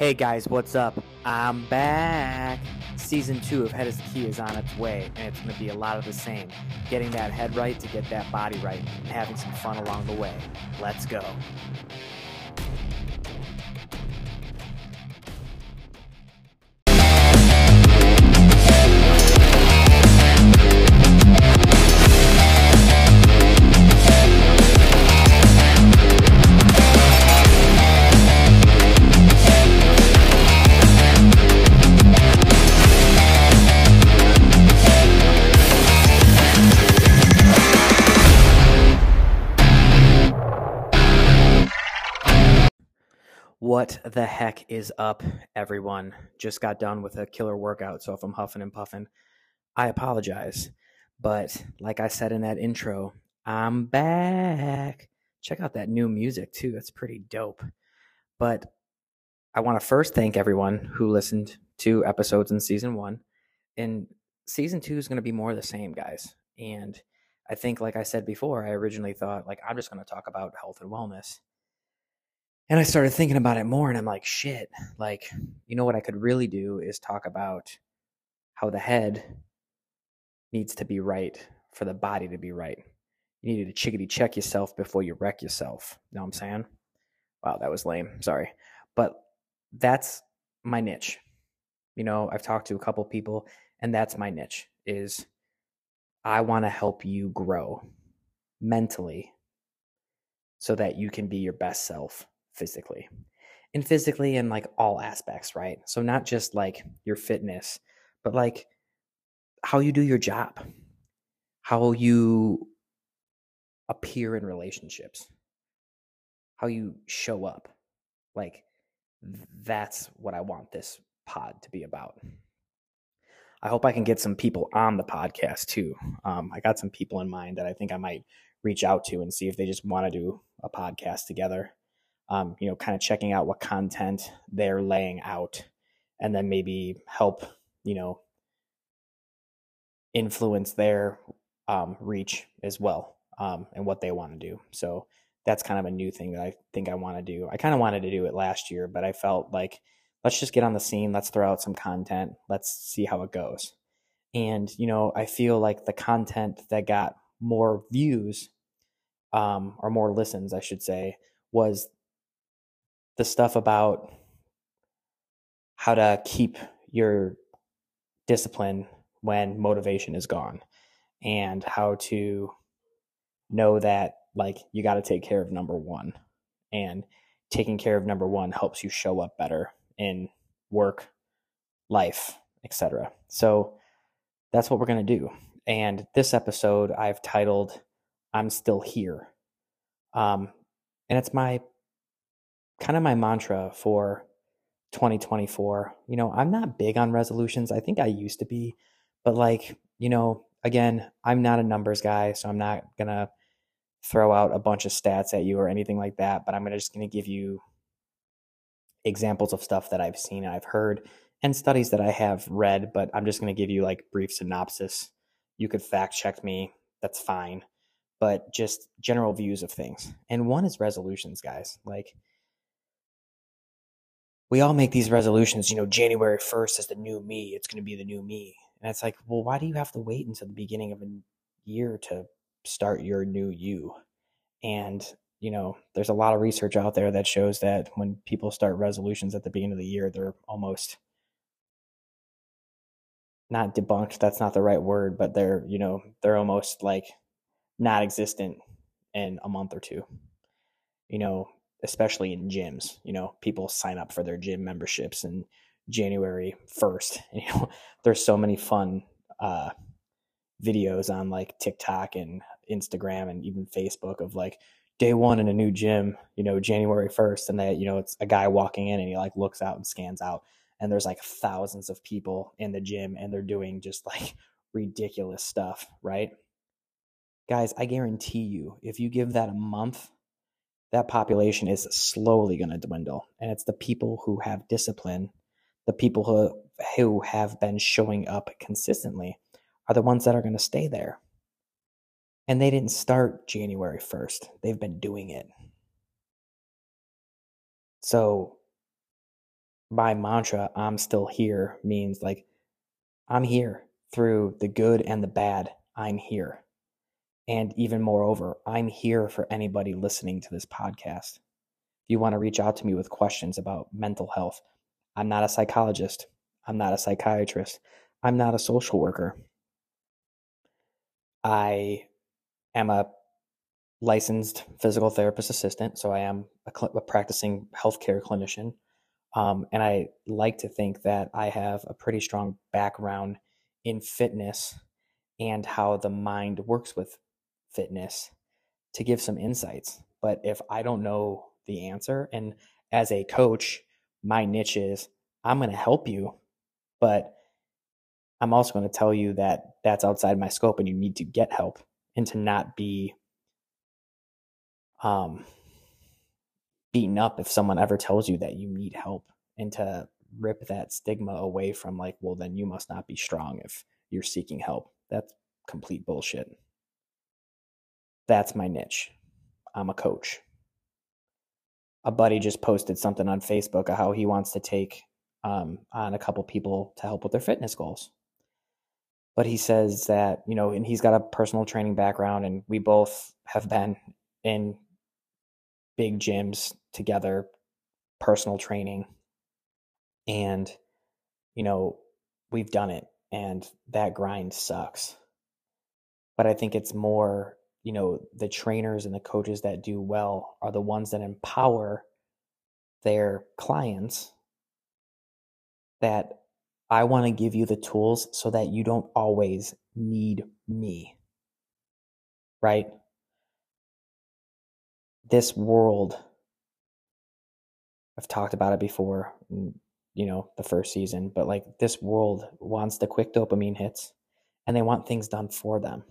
Hey guys, what's up? I'm back. Season two of Head is the Key is on its way, and it's going to be a lot of the same. Getting that head right to get that body right, and having some fun along the way. Let's go. What the heck is up, everyone? Just got done with a killer workout, so if I'm huffing and puffing, I apologize. But like I said in that intro, I'm back. Check out that new music too. That's pretty dope. But I want to first thank everyone who listened to episodes in season one. And season two is going to be more of the same, guys. And I think, like I said before, I originally thought, like, I'm just going to talk about health and wellness and I started thinking about it more and I'm like, shit, like, you know what I could really do is talk about how the head needs to be right for the body to be right. You need to chickadee check yourself before you wreck yourself. You know what I'm saying? Wow, that was lame. Sorry. But that's my niche. You know, I've talked to a couple people and that's my niche is I want to help you grow mentally so that you can be your best self physically and physically in like all aspects, right? So not just like your fitness, but like how you do your job, how you appear in relationships, how you show up. Like that's what I want this pod to be about. I hope I can get some people on the podcast too. Um, I got some people in mind that I think I might reach out to and see if they just want to do a podcast together um, you know, kind of checking out what content they're laying out and then maybe help, you know, influence their um, reach as well um, and what they want to do. So that's kind of a new thing that I think I want to do. I kind of wanted to do it last year, but I felt like let's just get on the scene, let's throw out some content, let's see how it goes. And, you know, I feel like the content that got more views um, or more listens, I should say, was the stuff about how to keep your discipline when motivation is gone and how to know that like you got to take care of number 1 and taking care of number 1 helps you show up better in work life etc so that's what we're going to do. And this episode I've titled I'm still here. Um and it's my kind of my mantra for 2024. You know, I'm not big on resolutions. I think I used to be, but like, you know, again, I'm not a numbers guy, so I'm not going to throw out a bunch of stats at you or anything like that, but I'm gonna just going to give you examples of stuff that I've seen and I've heard and studies that I have read, but I'm just going to give you like brief synopsis. You could fact check me, that's fine, but just general views of things. And one is resolutions, guys. Like we all make these resolutions, you know, January 1st is the new me. It's going to be the new me. And it's like, well, why do you have to wait until the beginning of a year to start your new you? And, you know, there's a lot of research out there that shows that when people start resolutions at the beginning of the year, they're almost not debunked. That's not the right word, but they're, you know, they're almost like not existent in a month or two. You know, especially in gyms. You know, people sign up for their gym memberships in January 1st. You know, there's so many fun uh, videos on like TikTok and Instagram and even Facebook of like day one in a new gym, you know, January 1st. And that, you know, it's a guy walking in and he like looks out and scans out. And there's like thousands of people in the gym and they're doing just like ridiculous stuff, right? Guys, I guarantee you, if you give that a month, that population is slowly going to dwindle. And it's the people who have discipline, the people who, who have been showing up consistently, are the ones that are going to stay there. And they didn't start January 1st, they've been doing it. So my mantra, I'm still here, means like I'm here through the good and the bad. I'm here. And even moreover, I'm here for anybody listening to this podcast. If you want to reach out to me with questions about mental health, I'm not a psychologist. I'm not a psychiatrist. I'm not a social worker. I am a licensed physical therapist assistant, so I am a, cl- a practicing healthcare clinician. Um, and I like to think that I have a pretty strong background in fitness and how the mind works with fitness to give some insights. But if I don't know the answer, and as a coach, my niche is I'm going to help you, but I'm also going to tell you that that's outside my scope and you need to get help and to not be um, beaten up if someone ever tells you that you need help and to rip that stigma away from like, well, then you must not be strong if you're seeking help. That's complete bullshit. That's my niche. I'm a coach. A buddy just posted something on Facebook of how he wants to take um, on a couple people to help with their fitness goals. But he says that, you know, and he's got a personal training background, and we both have been in big gyms together, personal training. And, you know, we've done it, and that grind sucks. But I think it's more, you know, the trainers and the coaches that do well are the ones that empower their clients that I want to give you the tools so that you don't always need me. Right? This world, I've talked about it before, mm, you know, the first season, but like this world wants the quick dopamine hits and they want things done for them.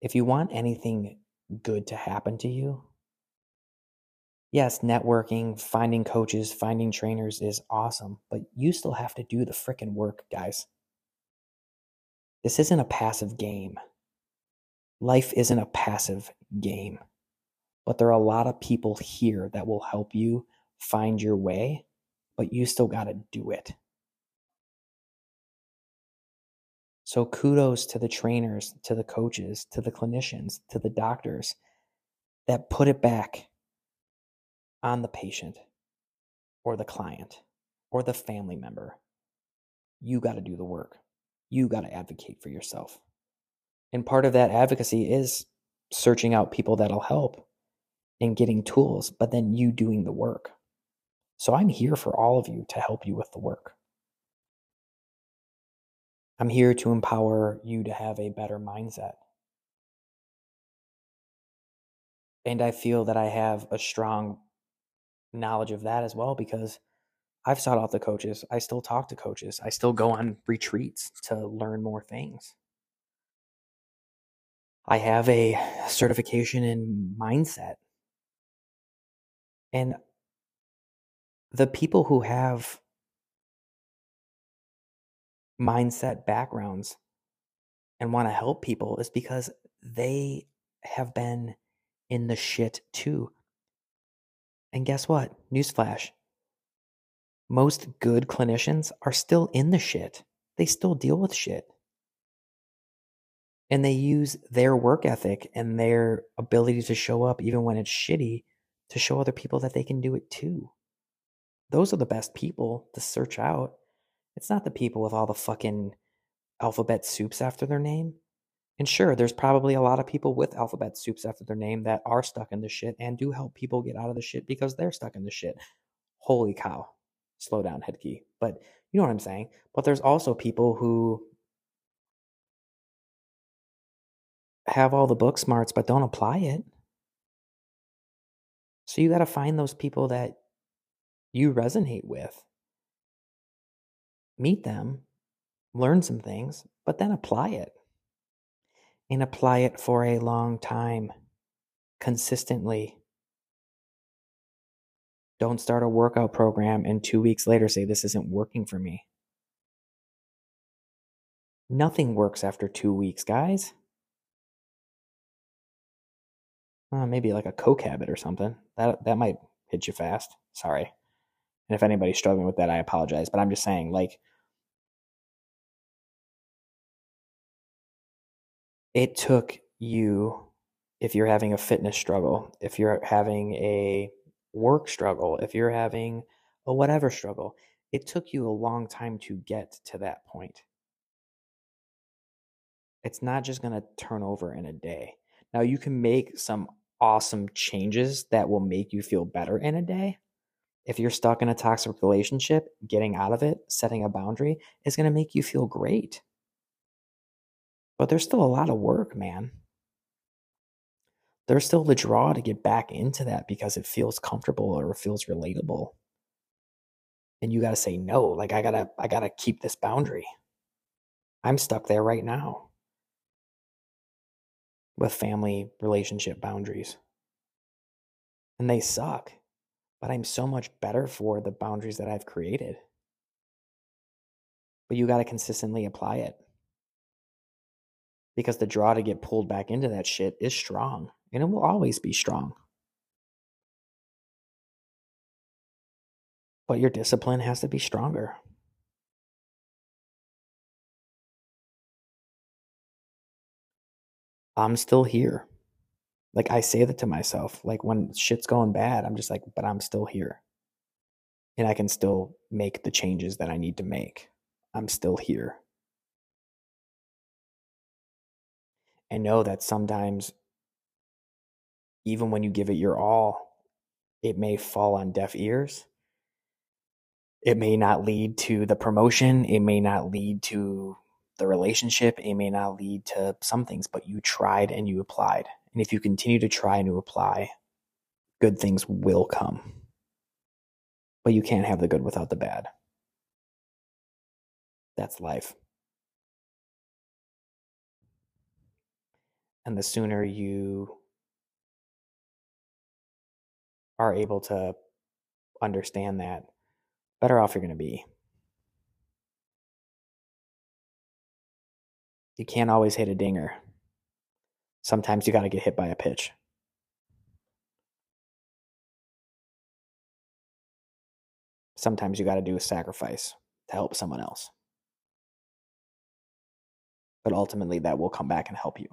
If you want anything good to happen to you, yes, networking, finding coaches, finding trainers is awesome, but you still have to do the freaking work, guys. This isn't a passive game. Life isn't a passive game. But there are a lot of people here that will help you find your way, but you still got to do it. So kudos to the trainers, to the coaches, to the clinicians, to the doctors that put it back on the patient or the client or the family member. You got to do the work. You got to advocate for yourself. And part of that advocacy is searching out people that'll help and getting tools, but then you doing the work. So I'm here for all of you to help you with the work. I'm here to empower you to have a better mindset. And I feel that I have a strong knowledge of that as well because I've sought out the coaches. I still talk to coaches. I still go on retreats to learn more things. I have a certification in mindset. And the people who have mindset backgrounds and want to help people is because they have been in the shit too. And guess what? Newsflash. Most good clinicians are still in the shit. They still deal with shit. And they use their work ethic and their ability to show up even when it's shitty to show other people that they can do it too. Those are the best people to search out. It's not the people with all the fucking alphabet soups after their name. And sure, there's probably a lot of people with alphabet soups after their name that are stuck in the shit and do help people get out of the shit because they're stuck in the shit. Holy cow. Slow down, head key. But you know what I'm saying? But there's also people who have all the book smarts but don't apply it. So you got to find those people that you resonate with. Meet them, learn some things, but then apply it and apply it for a long time, consistently. Don't start a workout program and two weeks later say, This isn't working for me. Nothing works after two weeks, guys. Uh, maybe like a coke habit or something. That that might hit you fast. Sorry. And if anybody's struggling with that, I apologize. But I'm just saying, like, it took you, if you're having a fitness struggle, if you're having a work struggle, if you're having a whatever struggle, it took you a long time to get to that point. It's not just going to turn over in a day. Now, you can make some awesome changes that will make you feel better in a day. If you're stuck in a toxic relationship, getting out of it, setting a boundary is going to make you feel great. But there's still a lot of work, man. There's still the draw to get back into that because it feels comfortable or it feels relatable. And you got to say no. Like I got to I got to keep this boundary. I'm stuck there right now with family relationship boundaries. And they suck. But I'm so much better for the boundaries that I've created. But you got to consistently apply it. Because the draw to get pulled back into that shit is strong and it will always be strong. But your discipline has to be stronger. I'm still here. Like I say that to myself. Like when shit's going bad, I'm just like, but I'm still here. And I can still make the changes that I need to make. I'm still here. And know that sometimes, even when you give it your all, it may fall on deaf ears. It may not lead to the promotion. It may not lead to the relationship. It may not lead to some things, but you tried and you applied. And if you continue to try and to apply, good things will come. But you can't have the good without the bad. That's life. And the sooner you are able to understand that, better off you're going to be. You can't always hit a dinger. Sometimes you got to get hit by a pitch. Sometimes you got to do a sacrifice to help someone else. But ultimately, that will come back and help you.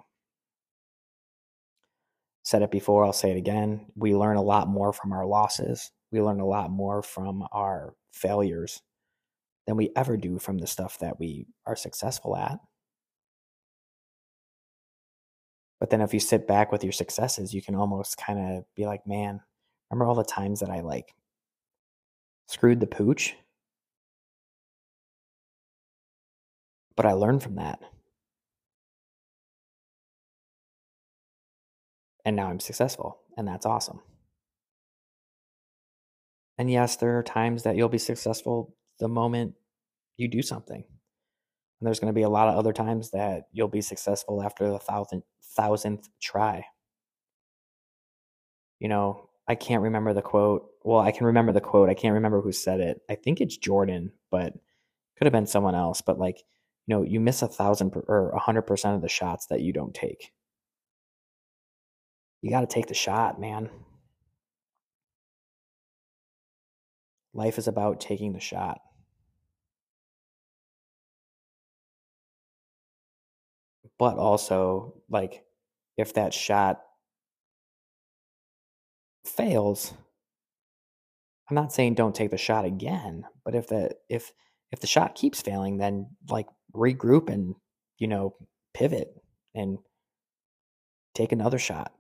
Said it before, I'll say it again. We learn a lot more from our losses. We learn a lot more from our failures than we ever do from the stuff that we are successful at. But then if you sit back with your successes, you can almost kind of be like, man, remember all the times that I like screwed the pooch? But I learned from that. And now I'm successful, and that's awesome. And yes, there are times that you'll be successful the moment you do something. And there's going to be a lot of other times that you'll be successful after the thousandth, thousandth try. You know, I can't remember the quote. Well, I can remember the quote. I can't remember who said it. I think it's Jordan, but could have been someone else. But like, you know, you miss a thousand per, or a hundred percent of the shots that you don't take. You got to take the shot, man. Life is about taking the shot. But also, like, if that shot fails, I'm not saying don't take the shot again, but if the if if the shot keeps failing, then like regroup and you know pivot and take another shot,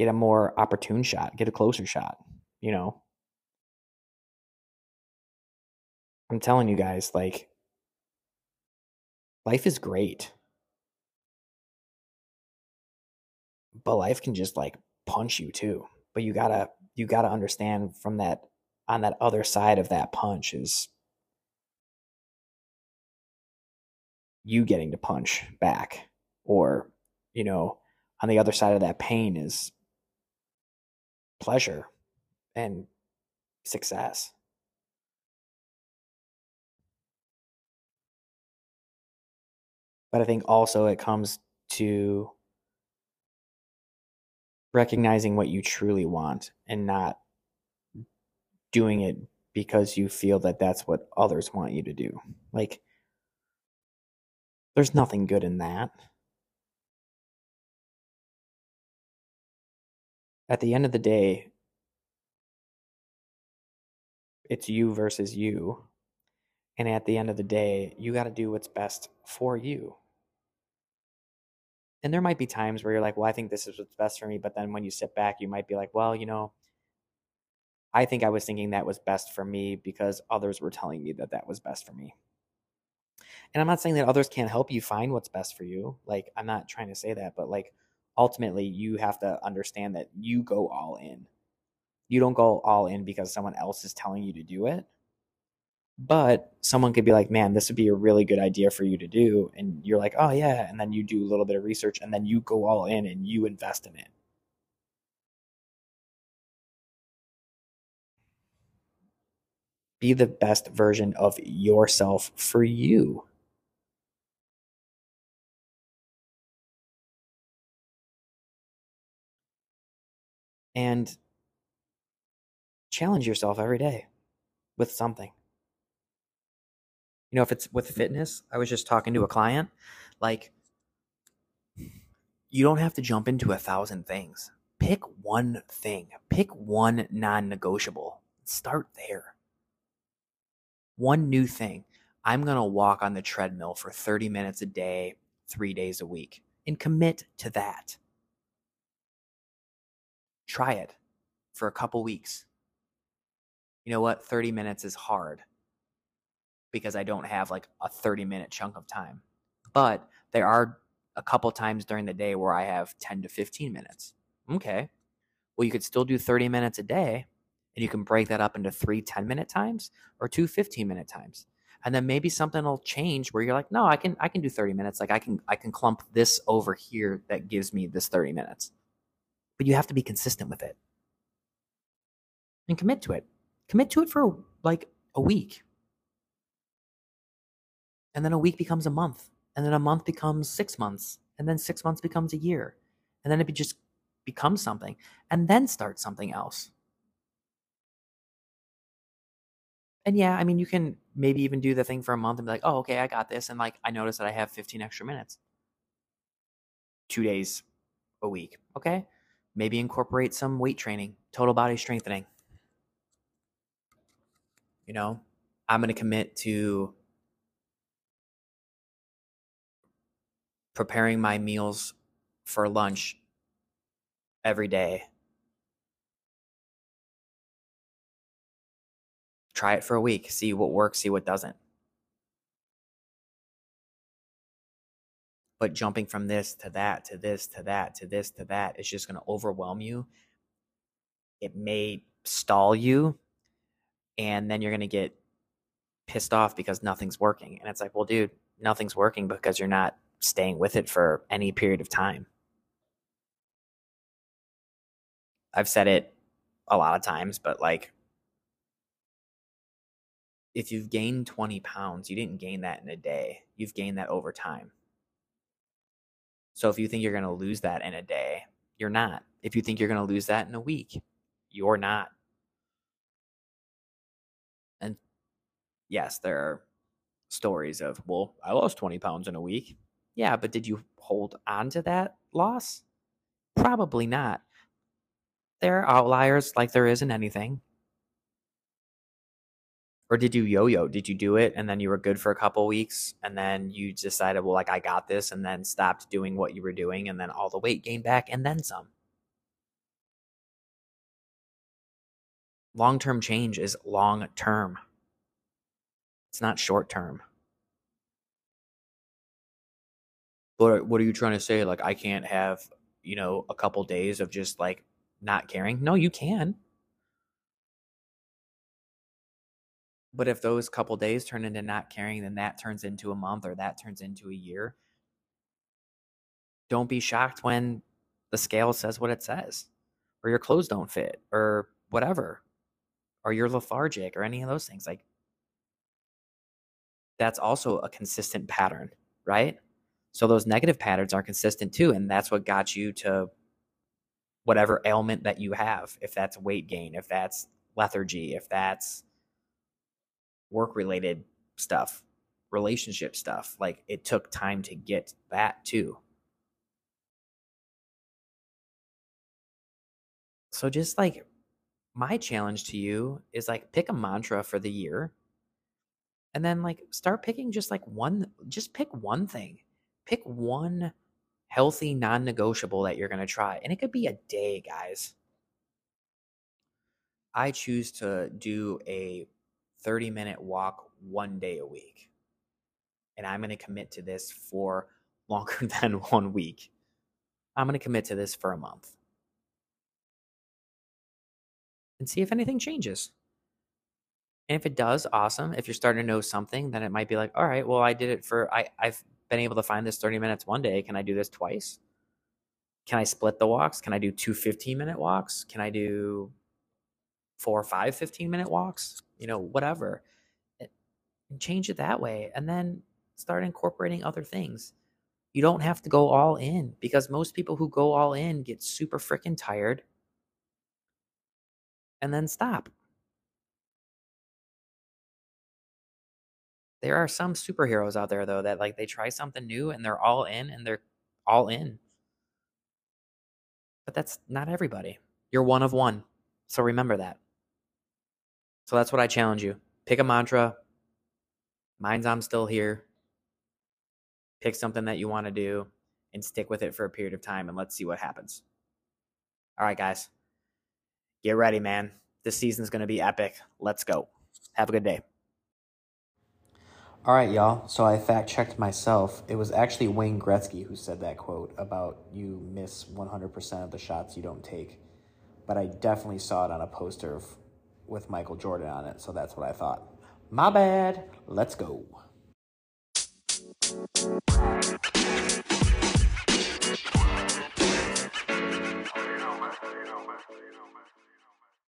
get a more opportune shot, get a closer shot, you know. I'm telling you guys, like, life is great. But life can just like punch you too. But you gotta you gotta understand from that on that other side of that punch is you getting to punch back. Or, you know, on the other side of that pain is pleasure and success. But I think also it comes to recognizing what you truly want and not doing it because you feel that that's what others want you to do. Like, there's nothing good in that. At the end of the day, it's you versus you. And at the end of the day, you got to do what's best for you. And there might be times where you're like, well, I think this is what's best for me. But then when you sit back, you might be like, well, you know, I think I was thinking that was best for me because others were telling me that that was best for me. And I'm not saying that others can't help you find what's best for you. Like, I'm not trying to say that, but like, ultimately, you have to understand that you go all in. You don't go all in because someone else is telling you to do it. But someone could be like, man, this would be a really good idea for you to do. And you're like, oh, yeah. And then you do a little bit of research and then you go all in and you invest in it. Be the best version of yourself for you. And challenge yourself every day with something. You know, if it's with fitness, I was just talking to a client, like, you don't have to jump into a thousand things. Pick one thing, pick one non negotiable. Start there one new thing. I'm going to walk on the treadmill for 30 minutes a day, three days a week, and commit to that. Try it for a couple weeks. You know what? 30 minutes is hard because I don't have like a 30 minute chunk of time. But there are a couple times during the day where I have 10 to 15 minutes. Okay. Well, you could still do 30 minutes a day and you can break that up into three 10 minute times or two 15 minute times and then maybe something will change where you're like no i can i can do 30 minutes like i can i can clump this over here that gives me this 30 minutes but you have to be consistent with it. And commit to it. Commit to it for like a week. And then a week becomes a month. And then a month becomes six months. And then six months becomes a year. And then it just becomes something. And then start something else. And yeah, I mean, you can maybe even do the thing for a month and be like, oh, okay, I got this. And like, I notice that I have 15 extra minutes, two days a week. Okay. Maybe incorporate some weight training, total body strengthening. You know, I'm going to commit to preparing my meals for lunch every day Try it for a week, see what works, see what doesn't. But jumping from this to that to this to that to this to that is just going to overwhelm you. It may stall you, and then you're going to get pissed off because nothing's working. And it's like, well, dude, nothing's working because you're not staying with it for any period of time. I've said it a lot of times, but like if you've gained 20 pounds, you didn't gain that in a day. You've gained that over time. So if you think you're going to lose that in a day, you're not. If you think you're going to lose that in a week, you're not. And yes, there are stories of, well, I lost 20 pounds in a week. Yeah, but did you hold on to that loss? Probably not. There are outliers like there is in anything or did you yo-yo? Did you do it and then you were good for a couple weeks and then you decided well like i got this and then stopped doing what you were doing and then all the weight gained back and then some? Long-term change is long term it's not short term but what are you trying to say? Like i can't have you know a couple days of just like not caring? No you can But if those couple days turn into not caring, then that turns into a month or that turns into a year. Don't be shocked when the scale says what it says, or your clothes don't fit, or whatever, or you're lethargic, or any of those things. Like, that's also a consistent pattern, right? So those negative patterns are consistent too. And that's what got you to whatever ailment that you have. If that's weight gain, if that's lethargy, if that's work related stuff, relationship stuff. Like it took time to get that too. So just like my challenge to you is like pick a mantra for the year and then like start picking just like one just pick one thing. Pick one healthy non-negotiable that you're going to try. And it could be a day, guys. I choose to do a 30 minute walk one day a week. And I'm going to commit to this for longer than one week. I'm going to commit to this for a month and see if anything changes. And if it does, awesome. If you're starting to know something, then it might be like, all right, well, I did it for, I, I've been able to find this 30 minutes one day. Can I do this twice? Can I split the walks? Can I do two 15 minute walks? Can I do four five 15 minute walks? You know, whatever. Eh, and change it that way. And then start incorporating other things. You don't have to go all in because most people who go all in get super freaking tired and then stop. There are some superheroes out there though that like they try something new and they're all in and they're all in. But that's not everybody. You're one of one. So remember that. So that's what I challenge you. Pick a mantra. Mine's I'm still here. Pick something that you want to do and stick with it for a period of time and let's see what happens. All right, guys. Get ready, man. This season's going to be epic. Let's go. Have a good day. All right, y'all. So I fact checked myself. It was actually Wayne Gretzky who said that quote about you miss 100% of the shots you don't take. But I definitely saw it on a poster of, with Michael Jordan on it, so that's what I thought. My bad. Let's go.